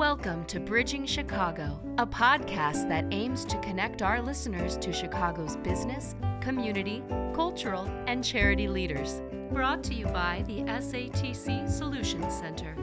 Welcome to Bridging Chicago, a podcast that aims to connect our listeners to Chicago's business, community, cultural, and charity leaders. Brought to you by the SATC Solutions Center.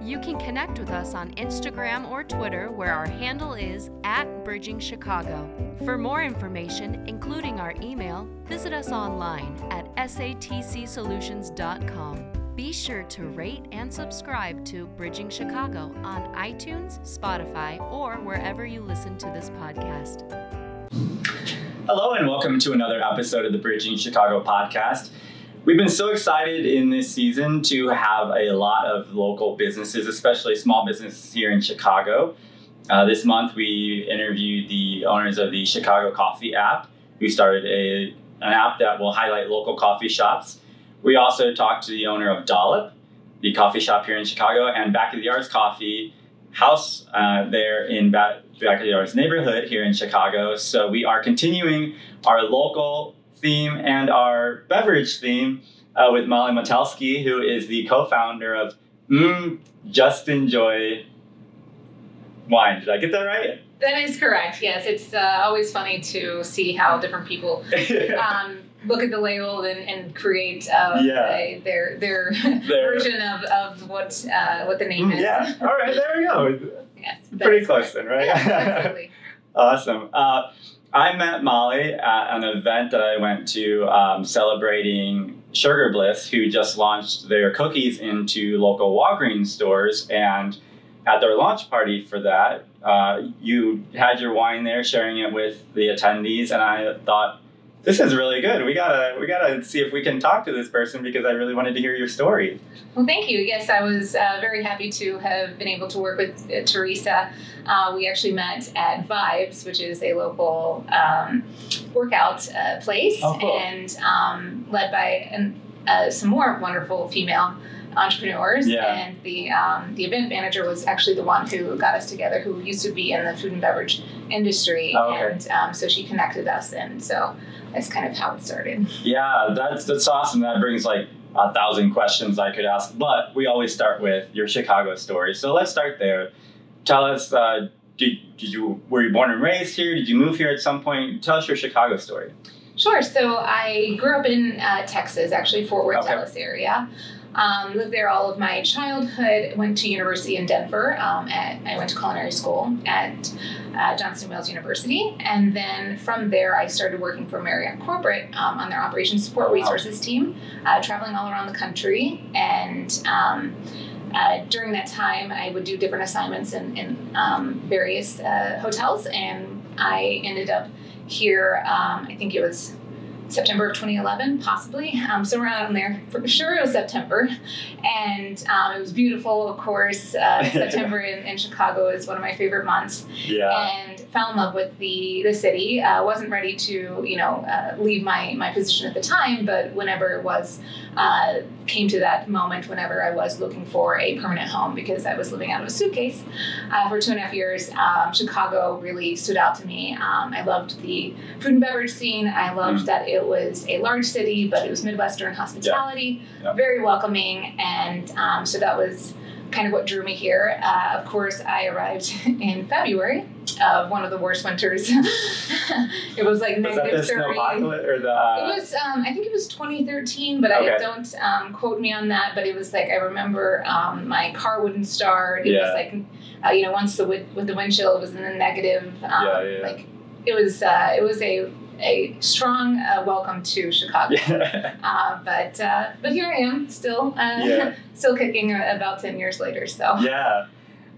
You can connect with us on Instagram or Twitter, where our handle is at Bridging Chicago. For more information, including our email, visit us online at satcsolutions.com. Be sure to rate and subscribe to Bridging Chicago on iTunes, Spotify, or wherever you listen to this podcast. Hello, and welcome to another episode of the Bridging Chicago podcast. We've been so excited in this season to have a lot of local businesses, especially small businesses here in Chicago. Uh, this month, we interviewed the owners of the Chicago Coffee app, who started a, an app that will highlight local coffee shops. We also talked to the owner of Dollop, the coffee shop here in Chicago, and Back of the Yards Coffee House uh, there in Back, Back of the Yards neighborhood here in Chicago. So we are continuing our local theme and our beverage theme uh, with Molly Motelski, who is the co-founder of Mmm Just Enjoy Wine. Did I get that right? That is correct. Yes, it's uh, always funny to see how different people um, look at the label and, and create uh, Yeah. a- their their Their- version of, of what uh, what the name is. Mm, yeah. All right. There we go. Yes, Pretty close then, right? Yeah, absolutely. Awesome. Uh, I met Molly at an event that I went to um, celebrating Sugar Bliss, who just launched their cookies into local Walgreens stores. And at their launch party for that, uh, you had your wine there, sharing it with the attendees. And I thought, this is really good. We gotta we gotta see if we can talk to this person because I really wanted to hear your story. Well, thank you. Yes, I was uh, very happy to have been able to work with uh, Teresa. Uh, we actually met at Vibes, which is a local um, workout uh, place, Oh, cool. and um, led by an, uh, some more wonderful female entrepreneurs. Yeah. And the um, the event manager was actually the one who got us together, who used to be in the food and beverage industry, Oh, okay. and um, so she connected us, and so that's kind of how it started. Yeah, that's that's awesome. That brings like a thousand questions I could ask, but we always start with your Chicago story. So let's start there. Tell us, uh, did, did you were you born and raised here? Did you move here at some point? Tell us your Chicago story. Sure. So I grew up in uh, Texas, actually Fort Worth, Okay. Dallas area. Um, lived there all of my childhood. Went to university in Denver. Um, at, I went to culinary school at uh, Johnson Wales University, and then from there I started working for Marriott Corporate um, on their operations support resources team, uh, traveling all around the country. And um, uh, during that time, I would do different assignments in, in um, various uh, hotels, and I ended up here. Um, I think it was September of 2011, possibly, um, somewhere around there. For sure, it was September, and um, it was beautiful. Of course, uh, September in, in Chicago is one of my favorite months, Yeah. and fell in love with the the city. Uh, wasn't ready to, you know, uh, leave my my position at the time, but whenever it was uh, came to that moment, whenever I was looking for a permanent home because I was living out of a suitcase uh, for two and a half years, um, Chicago really stood out to me. Um, I loved the food and beverage scene. I loved Mm. that it was a large city, but it was Midwestern hospitality, Yeah. very welcoming, and um, so that was kind of what drew me here. Uh, of course, I arrived in February of one of the worst winters. it was like Was that the 30. snowpocalypse or the? It Uh, was, um, I think it was 2013, but Okay. I don't um, quote me on that. But it was like I remember um, my car wouldn't start. It Yeah. was like, uh, you know, once the with the wind chill, it was in the negative. Um, Yeah, yeah. Like it was, uh, it was a a strong uh, welcome to Chicago. Uh, but uh, but here I am, still uh, Yeah. still kicking about 10 years later. So yeah.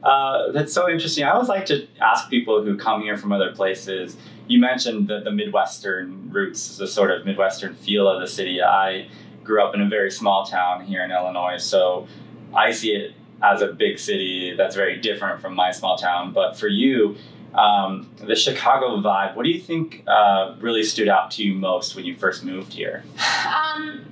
Uh, that's so interesting. I always like to ask people who come here from other places. You mentioned the, the Midwestern roots, the sort of Midwestern feel of the city. I grew up in a very small town here in Illinois, so I see it as a big city that's very different from my small town. But for you, um, the Chicago vibe, what do you think uh, really stood out to you most when you first moved here? Um,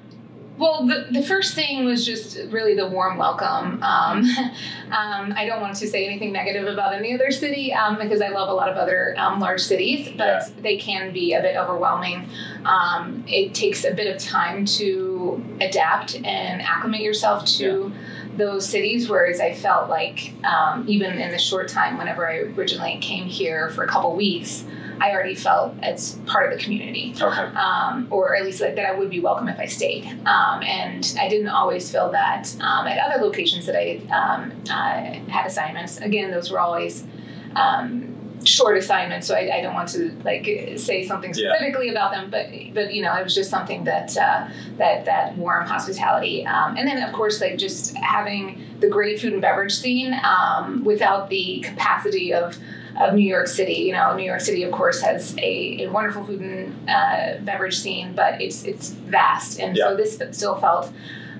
well, the, the first thing was just really the warm welcome. Um, um, I don't want to say anything negative about any other city um, because I love a lot of other um, large cities, but Yeah. they can be a bit overwhelming. Um, it takes a bit of time to adapt and acclimate yourself to those cities, whereas I felt like um, even in the short time, whenever I originally came here for a couple weeks, I already felt as part of the community. Okay. Um, or at least like that I would be welcome if I stayed. Um, and I didn't always feel that um, at other locations that I um, uh, had assignments. Again, those were always um, short assignments, so I, I, don't want to like say something specifically yeah. about them. But but you know, it was just something that uh, that that warm hospitality. Um, and then of course, like just having the great food and beverage scene without the capacity of of New York City. You know, New York City, of course, has a, a wonderful food and uh, beverage scene, but it's it's vast, and yeah. so this still felt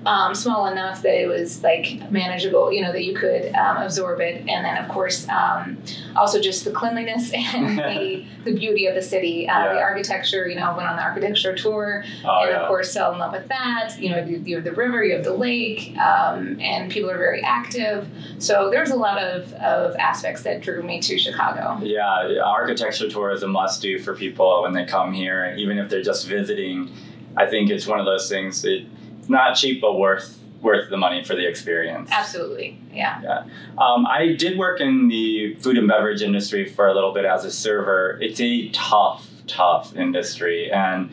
um, small enough that it was like manageable, you know, that you could um, absorb it. And then, of course, um, also just the cleanliness and the, the beauty of the city, uh, yeah. the architecture. You know, went on the architecture tour, oh, and yeah. of course, fell in love with that. You know, you, you have the river, you have the lake, um, and people are very active. So there's a lot of, of aspects that drew me to Chicago. Yeah, architecture tour is a must do for people when they come here, even if they're just visiting. I think it's one of those things. Not cheap, but worth worth the money for the experience. Absolutely, yeah. Yeah. Um, I did work in the food and beverage industry for a little bit as a server. It's a tough, tough industry, and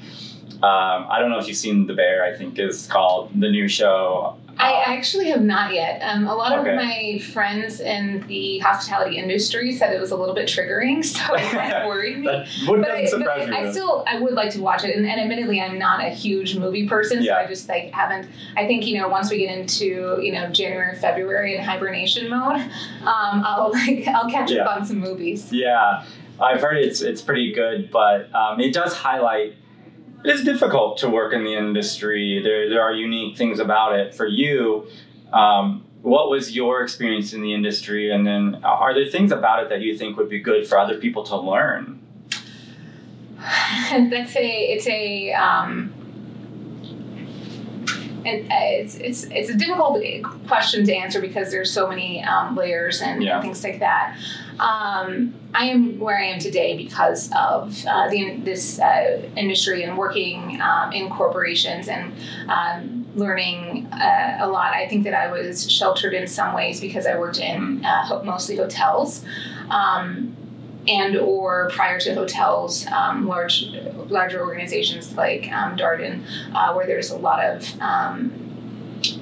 um, I don't know if you've seen The Bear. I think is called the new show I actually have not yet. Um, a lot okay. of my friends in the hospitality industry said it was a little bit triggering, so it kind of worried me. but, surprise but I, I still, I would like to watch it, and, and admittedly, I'm not a huge movie person, yeah. so I just like haven't. I think you know, once we get into you know January, February in hibernation mode, um, I'll like I'll catch yeah. up on some movies. Yeah, I've heard it's it's pretty good, but um, it does highlight it's difficult to work in the industry. There, there are unique things about it. For you, um, what was your experience in the industry? And then are there things about it that you think would be good for other people to learn? That's a, it's a, um, and it's, it's, it's a difficult question to answer because there's so many um, layers and, yeah. and, things like that. Um, I am where I am today because of uh, the, this uh, industry and working um, in corporations and um, learning uh, a lot. I think that I was sheltered in some ways because I worked in uh, mostly hotels. Um, and or prior to hotels, um, large larger organizations like um, Darden, uh, where there's a lot of um,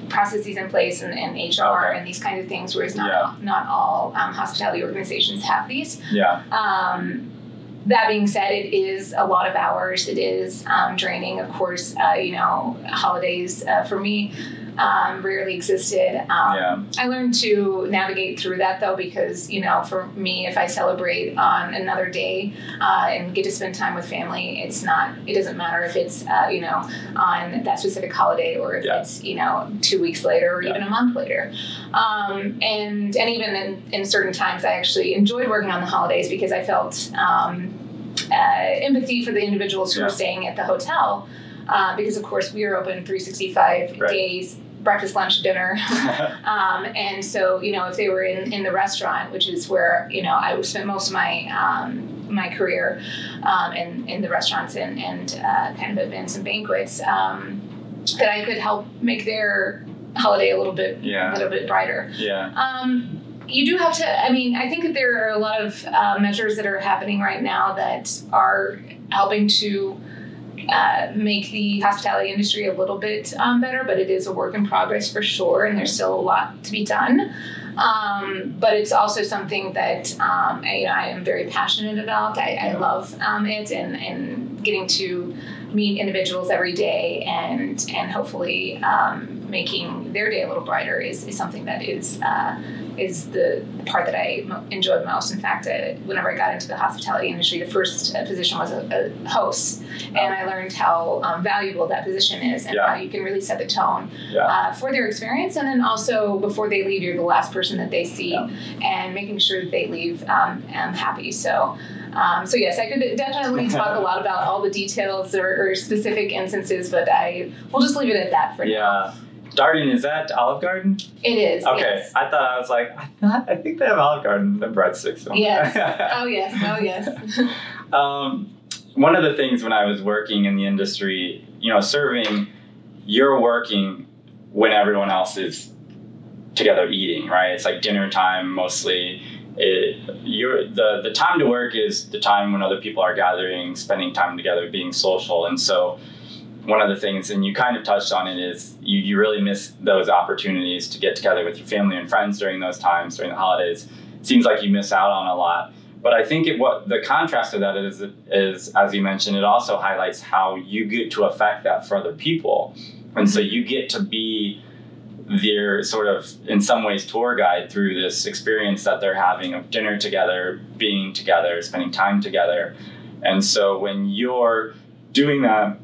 processes in place and, and HR okay. and these kinds of things, whereas not yeah. not all um, hospitality organizations have these. Yeah. Um, that being said, it is a lot of hours. It is um, draining, of course. Uh, you know, holidays uh, for me um, rarely existed. Um, yeah. I learned to navigate through that though, because you know, for me, if I celebrate on another day uh, and get to spend time with family, it's not. It doesn't matter if it's uh, you know on that specific holiday or if yeah. it's you know two weeks later or yeah. even a month later. Um, and and even in, in certain times, I actually enjoyed working on the holidays because I felt um, uh, empathy for the individuals who were staying at the hotel. Uh, because of course we are open 365 right. days breakfast, lunch, dinner. um, and so, you know, if they were in, in the restaurant, which is where, you know, I spent most of my um, my career um, in, in the restaurants and, and uh, kind of events and banquets, um, that I could help make their holiday a little bit yeah. a little bit brighter. Yeah. Um, you do have to. I mean, I think that there are a lot of uh, measures that are happening right now that are helping to uh, make the hospitality industry a little bit um, better, but it is a work in progress for sure, and there's still a lot to be done. Um, but it's also something that um, I, I, am very passionate about. I, I love um, it and, and getting to meet individuals every day and and hopefully um, making their day a little brighter is, is something that is uh, is the part that I enjoyed most. In fact, uh, whenever I got into the hospitality industry, the first uh, position was a, a host, and I learned how um, valuable that position is and yeah. how you can really set the tone yeah. uh, for their experience. And then also before they leave, you're the last person that they see, yeah. and making sure that they leave um, um happy. So. Um, so yes, I could definitely talk a lot about all the details or, or, specific instances, but I will just leave it at that for yeah. now. Yeah. Darden is that Olive Garden? It is. Okay, yes. I thought I was like I thought I think they have Olive Garden and breadsticks. Yes. oh yes. Oh yes. um, one of the things when I was working in the industry, you know, serving, you're working when everyone else is together eating, right? It's like dinner time mostly. It, you're, the, the time to work is the time when other people are gathering, spending time together, being social. And so, one of the things, and you kind of touched on it, is you, you really miss those opportunities to get together with your family and friends during those times, during the holidays. It seems like you miss out on a lot. But I think it, what the contrast of that is, is, as you mentioned, it also highlights how you get to affect that for other people. And so you get to be their sort of, in some ways, tour guide through this experience that they're having of dinner together, being together, spending time together. And so when you're doing that,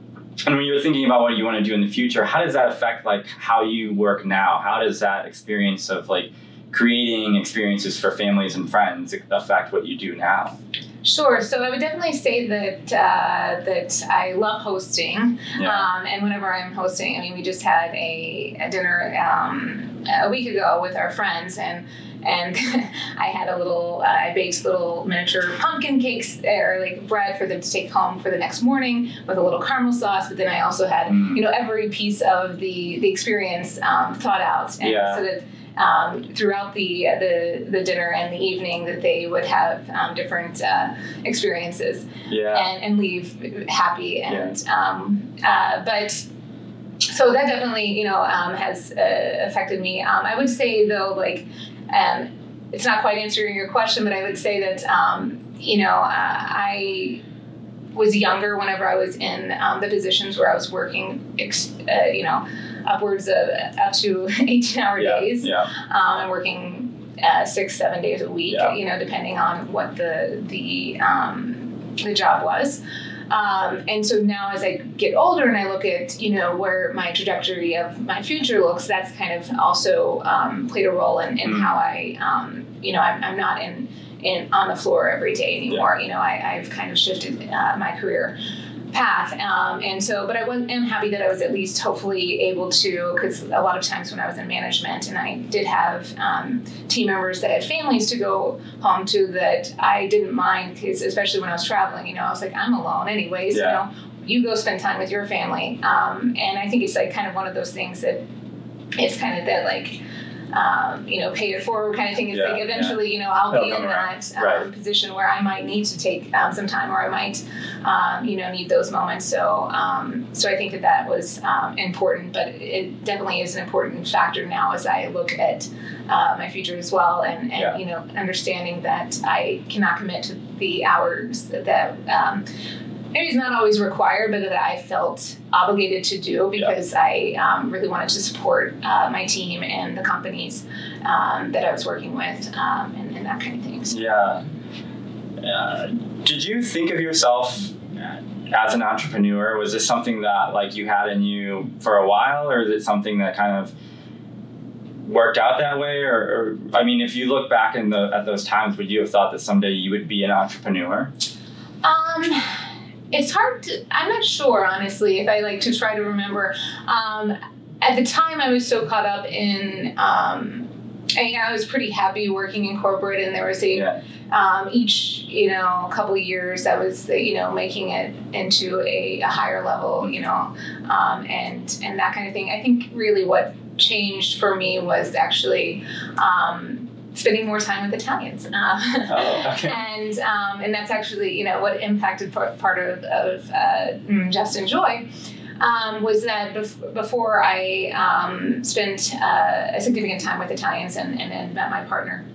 and when you're thinking about what you want to do in the future, how does that affect like how you work now? How does that experience of like creating experiences for families and friends affect what you do now? Sure. So I would definitely say that uh, that I love hosting, yeah. um, and whenever I'm hosting, I mean, we just had a, a dinner um, a week ago with our friends, and and I had a little, uh, I baked little miniature pumpkin cakes or like bread for them to take home for the next morning with a little caramel sauce. But then I also had, mm. you know, every piece of the the experience um, thought out, and yeah. so that um, throughout the, the the dinner and the evening that they would have um, different uh, experiences yeah. and, and leave happy and yeah. um, uh, but so that definitely you know um, has uh, affected me um, i would say though like um, it's not quite answering your question but i would say that um, you know uh, i was younger whenever i was in the positions where i was working ex- uh, you know upwards of up to 18 hour yeah, days yeah. Um, and working uh, six seven days a week yeah. you know depending on what the the um, the job was um, and so now as I get older and I look at, you know, where my trajectory of my future looks, that's kind of also um, played a role in, in mm. how I, um, you know, I'm, I'm, not in, in on the floor every day anymore. Yeah. You know, I, have kind of shifted uh, my career path. Um, and so, but I was, am happy that I was at least hopefully able to, because a lot of times when I was in management and I did have um, team members that had families to go home to that I didn't mind, because especially when I was traveling, you know, I was like, I'm alone anyways, yeah. you know, you go spend time with your family. Um, and I think it's like kind of one of those things that it's kind of that like, um, you know, pay it forward kind of thing. Is yeah, like eventually, yeah. you know, I'll be in that um, right. position where I might need to take um, some time, or I might, um, you know, need those moments. So, um, so I think that that was um, important, but it definitely is an important factor now as I look at uh, my future as well, and, and yeah. you know, understanding that I cannot commit to the hours that. It's not always required, but that I felt obligated to do because yeah. I um, really wanted to support uh, my team and the companies um, that I was working with um, and, and, that kind of thing. So. Yeah. Uh, did you think of yourself as an entrepreneur? Was this something that like you had in you for a while, or is it something that kind of worked out that way? Or, or I mean, if you look back in the at those times, would you have thought that someday you would be an entrepreneur? Um it's hard to i'm not sure honestly if i like to try to remember um, at the time i was so caught up in um, I, I was pretty happy working in corporate and there was a yeah. um, each you know couple years I was you know making it into a, a higher level you know um, and and that kind of thing i think really what changed for me was actually um, spending more time with Italians. Uh, oh, okay. and um, and that's actually you know what impacted part, part of, of uh, mm, Just Enjoy. Um, was that bef- before I um, spent uh, a significant time with Italians and, and then met my partner,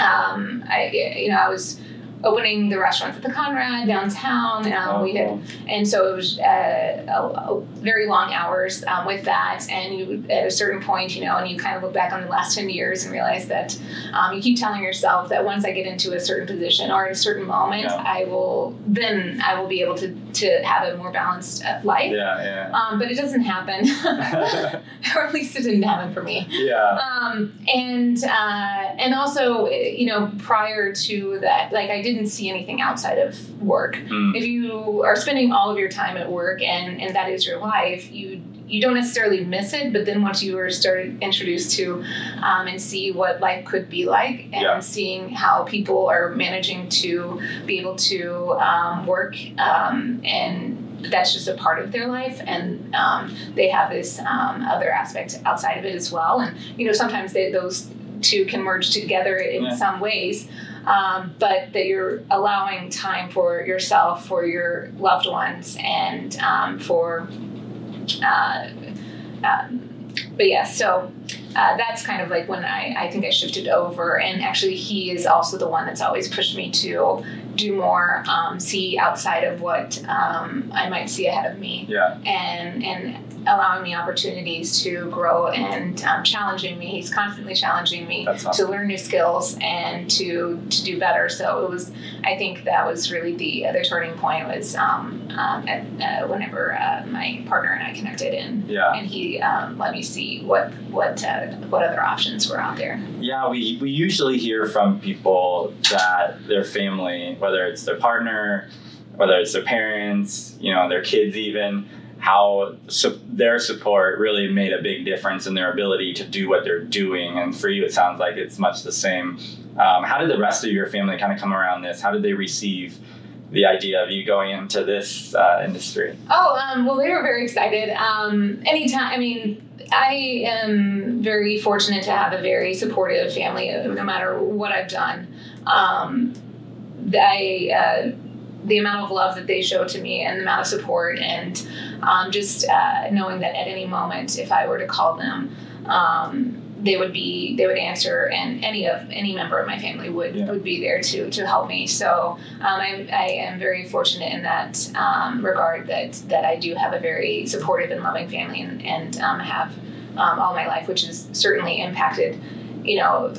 um, I you know I was opening the restaurants at the Conrad downtown. Um, oh, we had, and so it was uh, a, a very long hours um, with that. And you, at a certain point, you know, and you kind of look back on the last ten years and realize that um, you keep telling yourself that once I get into a certain position or at a certain moment, yeah. I will then I will be able to to have a more balanced uh, life. Yeah, yeah. Um, but it doesn't happen, or at least it didn't happen for me. Yeah. Um, and uh, and also, you know, prior to that, like I did didn't see anything outside of work. Mm. If you are spending all of your time at work and, and that is your life, you you don't necessarily miss it, but then once you are started introduced to um, and see what life could be like, and yeah. seeing how people are managing to be able to um, work um, and that's just a part of their life, and um, they have this um, other aspect outside of it as well. And you know, sometimes they, those two can merge together in Yeah. some ways. Um, but that you're allowing time for yourself, for your loved ones, and um, for uh, um, but yeah, so uh, that's kind of like when I, I think I shifted over. And actually, he is also the one that's always pushed me to do more, um, see outside of what um, I might see ahead of me, Yeah. and and allowing me opportunities to grow and um, challenging me. He's constantly challenging me awesome. to learn new skills and to to do better. So it was. I think that was really the other turning point was um, um, at, uh, whenever uh, my partner and I connected and Yeah. and he um, let me see what what uh, what other options were out there. Yeah, we, we usually hear from people that their family, whether it's their partner, whether it's their parents, you know, their kids even, how su- their support really made a big difference in their ability to do what they're doing. And for you, it sounds like it's much the same. Um, how did the rest of your family kind of come around this? How did they receive the idea of you going into this uh, industry? Oh, um, well, they were very excited. Um, anytime, I mean, I am very fortunate to have a very supportive family, no matter what I've done. Um, I, uh, the amount of love that they show to me and the amount of support, and um, just uh, knowing that at any moment, if I were to call them, um, they would be they would answer, and any of any member of my family would Yeah. would be there to to help me. So um, I, I am very fortunate in that um, regard that that I do have a very supportive and loving family, and, and um, have um, all my life, which has certainly impacted, you know,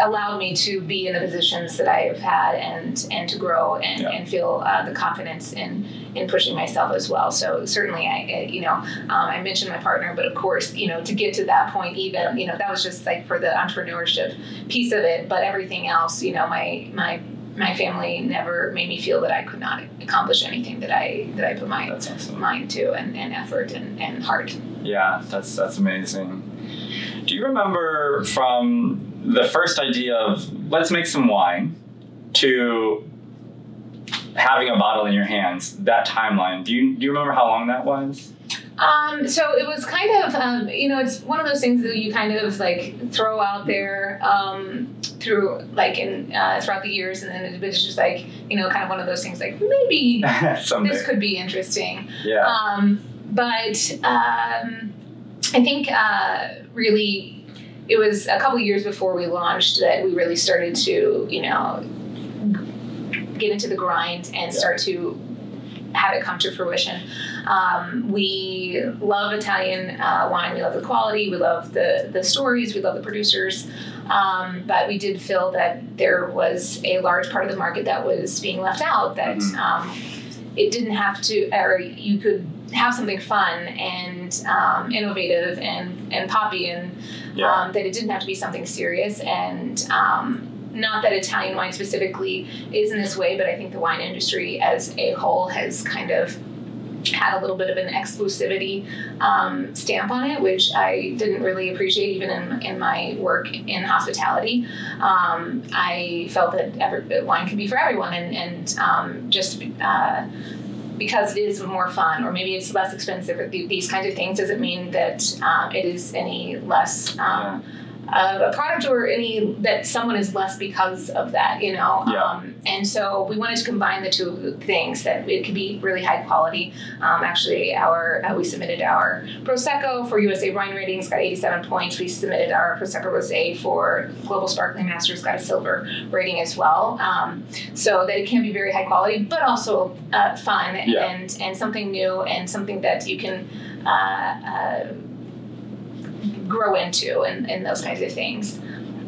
allowed me to be in the positions that I have had, and and to grow and, Yeah. and feel uh, the confidence in in pushing myself as well. So certainly, I you know um, I mentioned my partner, but of course, you know, to get to that point, even you know, that was just like for the entrepreneurship piece of it, but everything else, you know, my my my family never made me feel that I could not accomplish anything that I that I put my awesome. mind to and, and effort and, and heart. Yeah, that's that's amazing. Do you remember from the first idea of let's make some wine to having a bottle in your hands? That timeline. Do you do you remember how long that was? Um, so it was kind of, um, you know, it's one of those things that you kind of like throw out there um, through like in uh, throughout the years, and then it was just like, you know, kind of one of those things like maybe this could be interesting. yeah. Um, but um, I think uh, really it was a couple years before we launched that we really started to, you know, get into the grind and Yeah. start to have it come to fruition. Um, we love Italian uh, wine. We love the quality. We love the the stories. We love the producers. Um, but we did feel that there was a large part of the market that was being left out. That Mhm. um, it didn't have to, or you could have something fun and um, innovative and and poppy, and Yeah. um, that it didn't have to be something serious. And um, not that Italian wine specifically is in this way, but I think the wine industry as a whole has kind of had a little bit of an exclusivity um, stamp on it, which I didn't really appreciate even in, in my work in hospitality. Um, I felt that every, that wine could be for everyone, and, and um, just uh, because it is more fun, or maybe it's less expensive, or th- these kinds of things doesn't mean that um, it is any less. Um, uh, a product or any that someone is less because of that, you know. Yeah. Um, and so we wanted to combine the two things that it could be really high quality. Um, actually, our uh, we submitted our prosecco for USA Wine Ratings, got 87 points. We submitted our prosecco rosé for Global Sparkling Masters, got a silver rating as well. Um, so that it can be very high quality, but also uh, fun Yeah. and and something new and something that you can. Uh, uh, grow into and, and those kinds of things.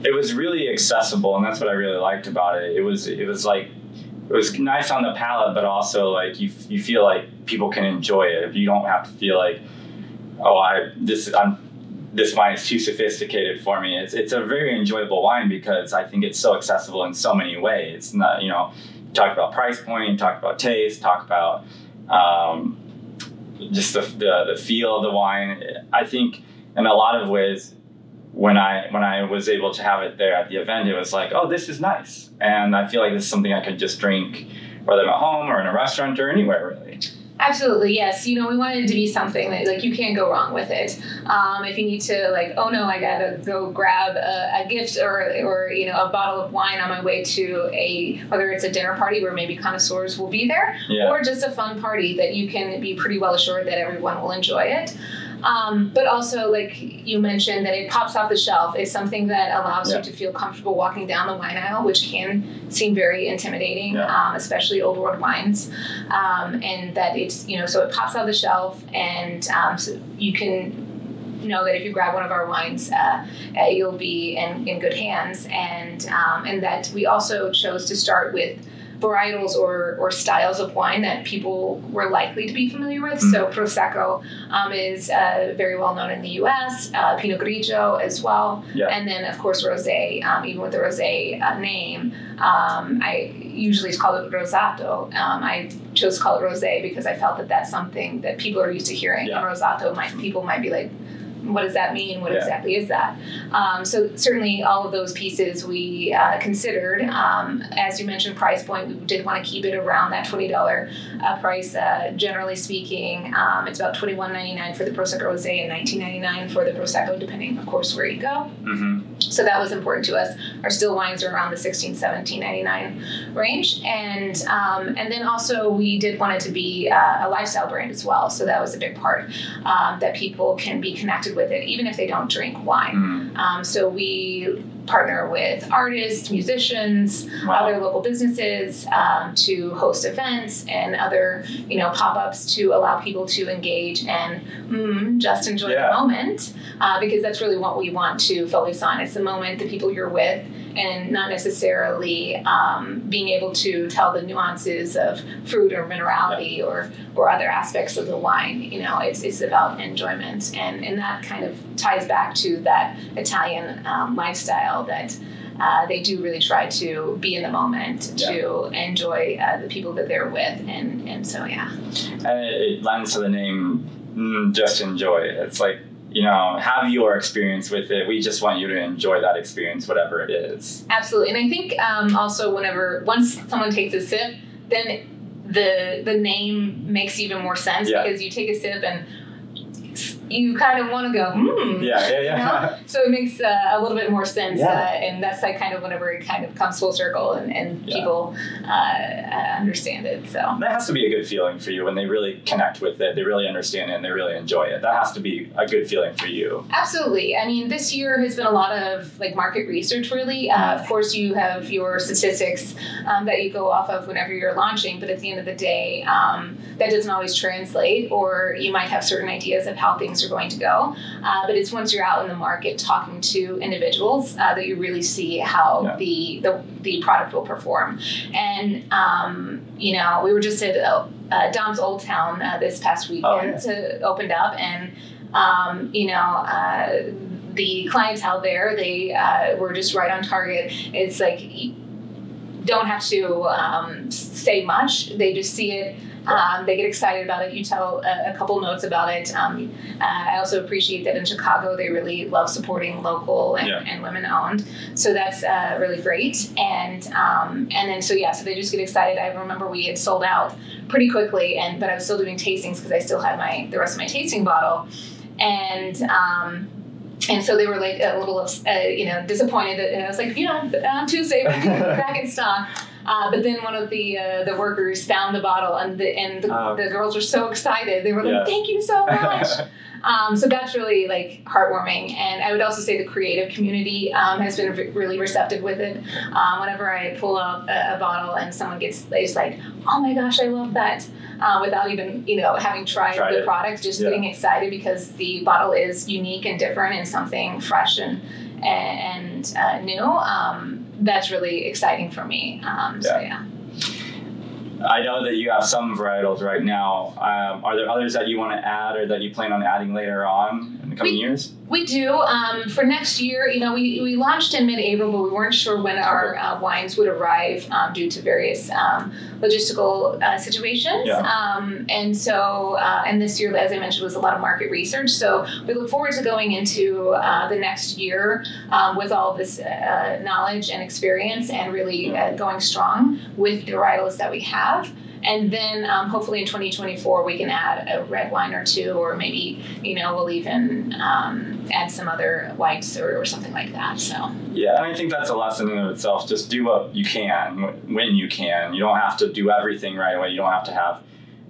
it was really accessible and that's what i really liked about it. It was it was like it was nice on the palate but also like you, you feel like people can enjoy it. You don't have to feel like oh i this i'm this wine is too sophisticated for me. It's, it's a very enjoyable wine because i think it's so accessible in so many ways. It's not you know talk about price point talk about taste talk about um, just the, the the feel of the wine. I think in a lot of ways when I when I was able to have it there at the event, it was like, oh, this is nice, and I feel like this is something I could just drink, whether I'm at home or in a restaurant or anywhere really. Absolutely, yes. You know, we wanted it to be something that like you can't go wrong with it. Um, if you need to like, oh no, I gotta go grab a, a, gift or or you know a bottle of wine on my way to a whether it's a dinner party where maybe connoisseurs will be there, Yeah. or just a fun party that you can be pretty well assured that everyone will enjoy it. Um, but also, like you mentioned, that it pops off the shelf is something that allows Yeah. you to feel comfortable walking down the wine aisle, which can seem very intimidating, Yeah. um, especially old world wines. Um, and that it's, you know, so it pops off the shelf and um, so you can know that if you grab one of our wines, uh, uh, you'll be in, in good hands. And, um, and that we also chose to start with varietals or, or styles of wine that people were likely to be familiar with. So Prosecco um, is uh, very well known in the U.S. Uh, Pinot Grigio as well, Yeah. and then of course rosé. Um, even with the rosé uh, name, um, I usually it's called rosato. Um, I chose to call it rosé because I felt that that's something that people are used to hearing. Yeah. And rosato, might people might be like. What does that mean? What Yeah. exactly is that? Um, so certainly, all of those pieces we uh, considered. Um, as you mentioned, price point. We did want to keep it around that twenty dollar uh, price. Uh, generally speaking, um, it's about twenty one ninety nine for the prosecco rosé and nineteen ninety nine for the prosecco, depending, of course, where you go. hmm So that was important to us. Our still wines are around the 16 17 99 range. And um, and then also we did want it to be uh, a lifestyle brand as well. So that was a big part um, that people can be connected with it, even if they don't drink wine. mm Um, so we partner with artists, musicians, Wow. other local businesses um, to host events and other you know pop-ups to allow people to engage and mm, just enjoy Yeah. the moment uh, because that's really what we want to focus on it's the moment the people you're with and not necessarily um, being able to tell the nuances of fruit or minerality or or other aspects of the wine you know it's, it's about enjoyment. And and that kind of ties back to that italian um, lifestyle that uh, they do really try to be in the moment to enjoy uh, the people that they're with. And and so yeah. And it, it lends to the name, mm, just enjoy. It's like, you know, have your experience with it. We just want you to enjoy that experience, whatever it is. Absolutely, and I think um, also whenever once someone takes a sip, then the the name makes even more sense Yeah. because you take a sip and you kind of want to go, hmm. Yeah, yeah, you know? So it makes uh, a little bit more sense, Yeah. uh, and that's like kind of whenever it kind of comes full circle and, and Yeah. people uh, uh, understand it. So that has to be a good feeling for you when they really connect with it, they really understand it, and they really enjoy it. That has to be a good feeling for you. Absolutely. I mean, this year has been a lot of like market research, really. Uh, of course, you have your statistics um, that you go off of whenever you're launching, but at the end of the day, um, that doesn't always translate, or you might have certain ideas of how things are going to go. Uh, but it's once you're out in the market talking to individuals uh, that you really see how Yeah. the, the the product will perform. And um, you know, we were just at uh, uh, Dom's Old Town uh, this past weekend Oh, yeah. to opened up and um, you know, uh, the clientele there, they uh, were just right on target. It's like you don't have to um, say much; they just see it. Um, they get excited about it. You tell a, a couple notes about it. Um, uh, I also appreciate that in Chicago they really love supporting local and, Yeah. and women owned. So that's uh, really great. And um, and then so yeah, so they just get excited. I remember we had sold out pretty quickly, and but I was still doing tastings because I still had my the rest of my tasting bottle, and. Um, and so they were like a little, uh, you know, disappointed. And I was like, you know, on Tuesday we'll back in stock. Uh, but then one of the uh, the workers found the bottle, and the and the, Oh. the girls were so excited. They were like, Yeah. "Thank you so much!" um, so that's really like heartwarming. And I would also say the creative community um, has been re- really receptive with it. Um, whenever I pull out a, a bottle and someone gets, they just like, "Oh my gosh, I love that!" Uh, without even you know having tried, Tried the it. product, just Yeah. getting excited because the bottle is unique and different and something fresh and and uh, new. Um, that's really exciting for me. Um, so yeah. I know that you have some varietals right now. Um, are there others that you want to add or that you plan on adding later on in the coming We- years? We do. Um, for next year, you know, we, we launched in mid April, but we weren't sure when our uh, wines would arrive um, due to various um, logistical uh, situations. Yeah. Um, and so, uh, and this year, as I mentioned, was a lot of market research. So we look forward to going into uh, the next year um, with all this uh, knowledge and experience and really uh, going strong with the varietals that we have. And then um, hopefully in 2024 we can add a red wine or two, or maybe you know we'll even um, add some other whites or, or something like that. So Yeah, and I think that's a lesson in itself. Just do what you can when you can. You don't have to do everything right away. You don't have to have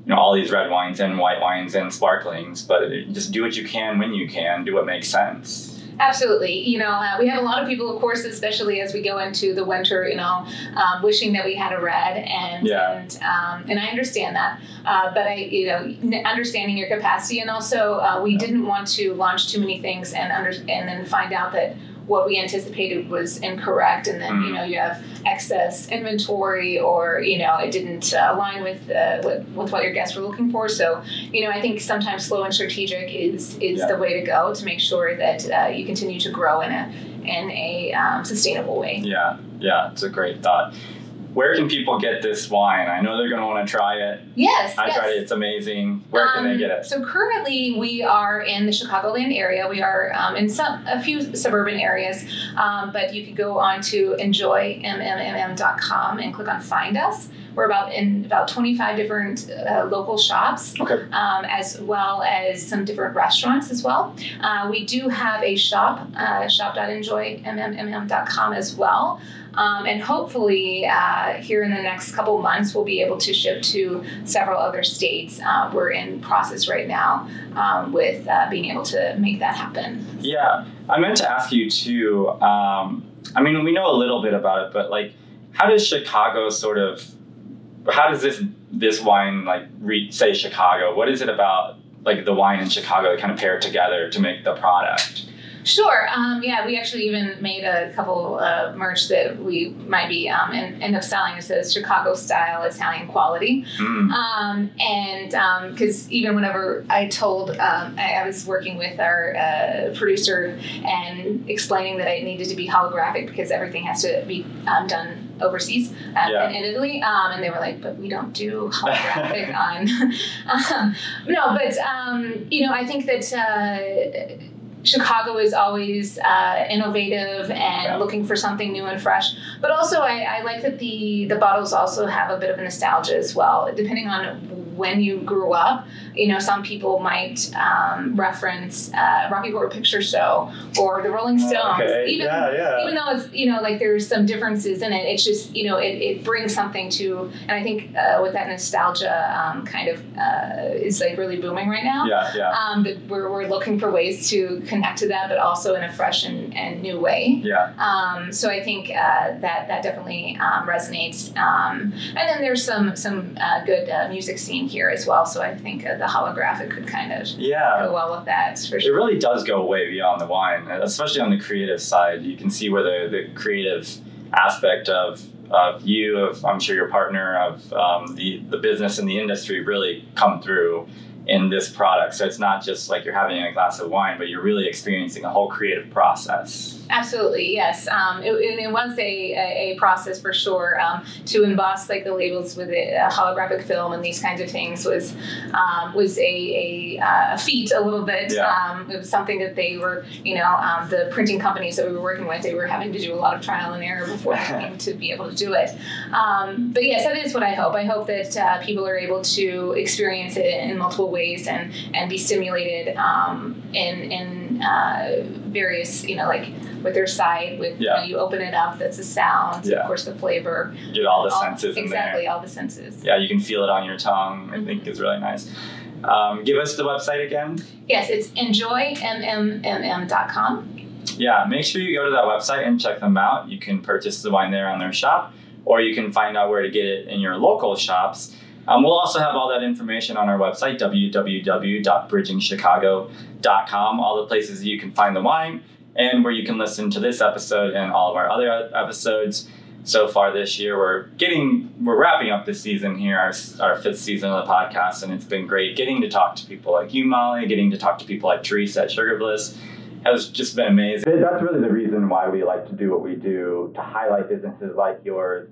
you know all these red wines and white wines and sparklings, but just do what you can when you can. Do what makes sense. Absolutely. You know, uh, we have a lot of people, of course, especially as we go into the winter, you know, um, wishing that we had a red, and Yeah. and um, and I understand that. Uh, but I, you know, understanding your capacity, and also uh, we didn't want to launch too many things and under and then find out that what we anticipated was incorrect, and then you Mhm. know you have excess inventory, or you know it didn't uh, align with, uh, with with what your guests were looking for. So you know, I think sometimes slow and strategic is is Yeah. the way to go to make sure that uh, you continue to grow in a in a um, sustainable way. Yeah, yeah, it's a great thought. Where can people get this wine? I know they're going to want to try it. Yes, I yes. tried it; it's amazing. Where can they Um, get it? So currently, we are in the Chicagoland area. We are um, in some a few suburban areas, um, but you could go on to enjoymmm.com and click on Find Us. We're about in about 25 different uh, local shops, Okay. um, as well as some different restaurants as well. Uh, we do have a shop, uh, shop.enjoymmm.com as well. Um, and hopefully, uh, here in the next couple months, we'll be able to ship to several other states. Uh, we're in process right now um, with uh, being able to make that happen. Yeah, I meant to ask you too. Um, I mean, we know a little bit about it, but like, how does Chicago sort of? How does this this wine like re- say Chicago? What is it about like the wine in Chicago that kind of pair together to make the product? Sure. Um, yeah, we actually even made a couple uh, merch that we might be um, and end up selling. It says Chicago style Italian quality. Mm. Um, and because even whenever I told, um, I, I was working with our uh, producer and explaining that it needed to be holographic because everything has to be um, done overseas uh, Yeah. in, in Italy. Um, and they were like, but we don't do holographic on. um, no, but, um, you know, I think that. Uh, Chicago is always uh, innovative and looking for something new and fresh. But also, I, I like that the the bottles also have a bit of a nostalgia as well. Depending on when you grew up, you know, some people might um, reference uh, Rocky Horror Picture Show or the Rolling Stones. Okay. Even yeah, yeah. even though it's you know like there's some differences in it, it's just you know it, it brings something to. And I think uh, with that nostalgia, um, kind of uh, is like really booming right now. yeah, yeah, Um, but we're, we're looking for ways to connect to that, but also in a fresh and, and new way. yeah. Um, so I think uh, that that definitely um, resonates. Um, and then there's some some uh, good uh, music scene here as well. So I think uh, the holographic could kind of Yeah. go well with that for It really does go way beyond the wine, especially on the creative side. You can see where the, the creative aspect of, of you, of I'm sure your partner, of um, the, the business and the industry really come through in this product. So it's not just like you're having a glass of wine, but you're really experiencing a whole creative process. Absolutely, yes. Um, it, it was a, a, process for sure. Um, to emboss like the labels with a, a holographic film and these kinds of things was um, was a, a, uh, a feat a little bit. Yeah. Um, it was something that they were, you know, um, the printing companies that we were working with, they were having to do a lot of trial and error before they came to be able to do it. Um, but yes, that is what I hope. I hope that uh, people are able to experience it in multiple ways and and be stimulated um, in in uh, various, you know, like with their side. With Yeah. you, know, you open it up, that's the sound, Yeah. of course, the flavor, Get all the all- senses in there. exactly all the senses. Yeah, you can feel it on your tongue. I think is really nice. Um, give us the website again. Yes, it's enjoymmm.com. Yeah, make sure you go to that website and check them out. You can purchase the wine there on their shop, or you can find out where to get it in your local shops. Um, we'll also have all that information on our website, www.bridgingchicago.com, all the places you can find the wine and where you can listen to this episode and all of our other episodes. So far this year, we're getting, we're wrapping up this season here, our, our fifth season of the podcast, and it's been great getting to talk to people like you, Molly, getting to talk to people like Teresa at Sugar Bliss has just been amazing. That's really the reason why we like to do what we do to highlight businesses like yours,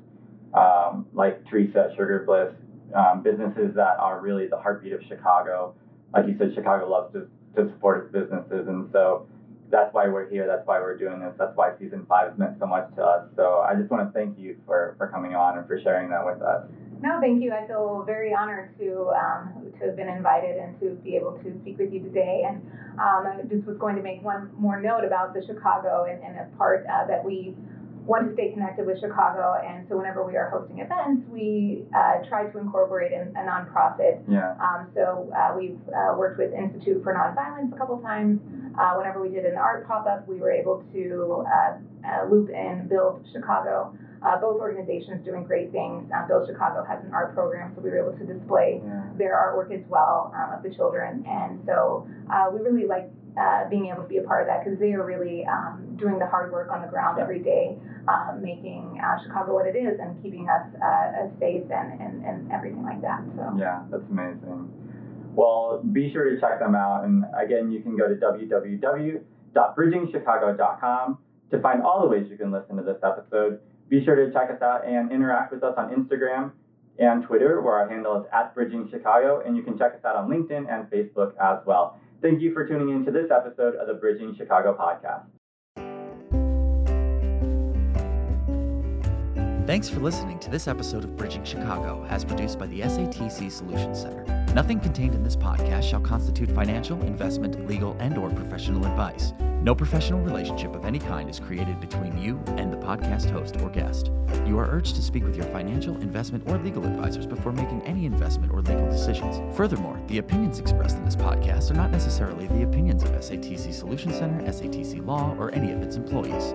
um, like Teresa at Sugar Bliss, um, businesses that are really the heartbeat of Chicago. Like you said, Chicago loves to, to support its businesses, and so that's why we're here. That's why we're doing this. That's why season five has meant so much to us. So I just want to thank you for, for coming on and for sharing that with us. No, thank you. I feel very honored to um, to have been invited and to be able to speak with you today. And um, I just was going to make one more note about the Chicago and, and a part uh, that we want to stay connected with Chicago. And so whenever we are hosting events, we uh, try to incorporate a, a nonprofit. Yeah. Um, so uh, we've uh, worked with Institute for Nonviolence a couple times. Uh, whenever we did an art pop-up, we were able to uh, uh, loop in Build Chicago. both organizations doing great things. Um, Build Chicago has an art program, so we were able to display Yeah. their artwork as well um, of the children. And so we really like uh, being able to be a part of that because they are really um, doing the hard work on the ground every day, um, making uh, Chicago what it is and keeping us uh, safe and, and, and everything like that. So Yeah, that's amazing. Well, be sure to check them out. And again, you can go to www.bridgingchicago.com to find all the ways you can listen to this episode. Be sure to check us out and interact with us on Instagram and Twitter, where our handle is at Bridging Chicago, and you can check us out on LinkedIn and Facebook as well. Thank you for tuning in to this episode of the Bridging Chicago podcast. Thanks for listening to this episode of Bridging Chicago, as produced by the SATC Solutions Center. Nothing contained in this podcast shall constitute financial, investment, legal, and/or professional advice. No professional relationship of any kind is created between you and the podcast host or guest. You are urged to speak with your financial, investment, or legal advisors before making any investment or legal decisions. Furthermore, the opinions expressed in this podcast are not necessarily the opinions of SATC Solution Center, SATC Law, or any of its employees.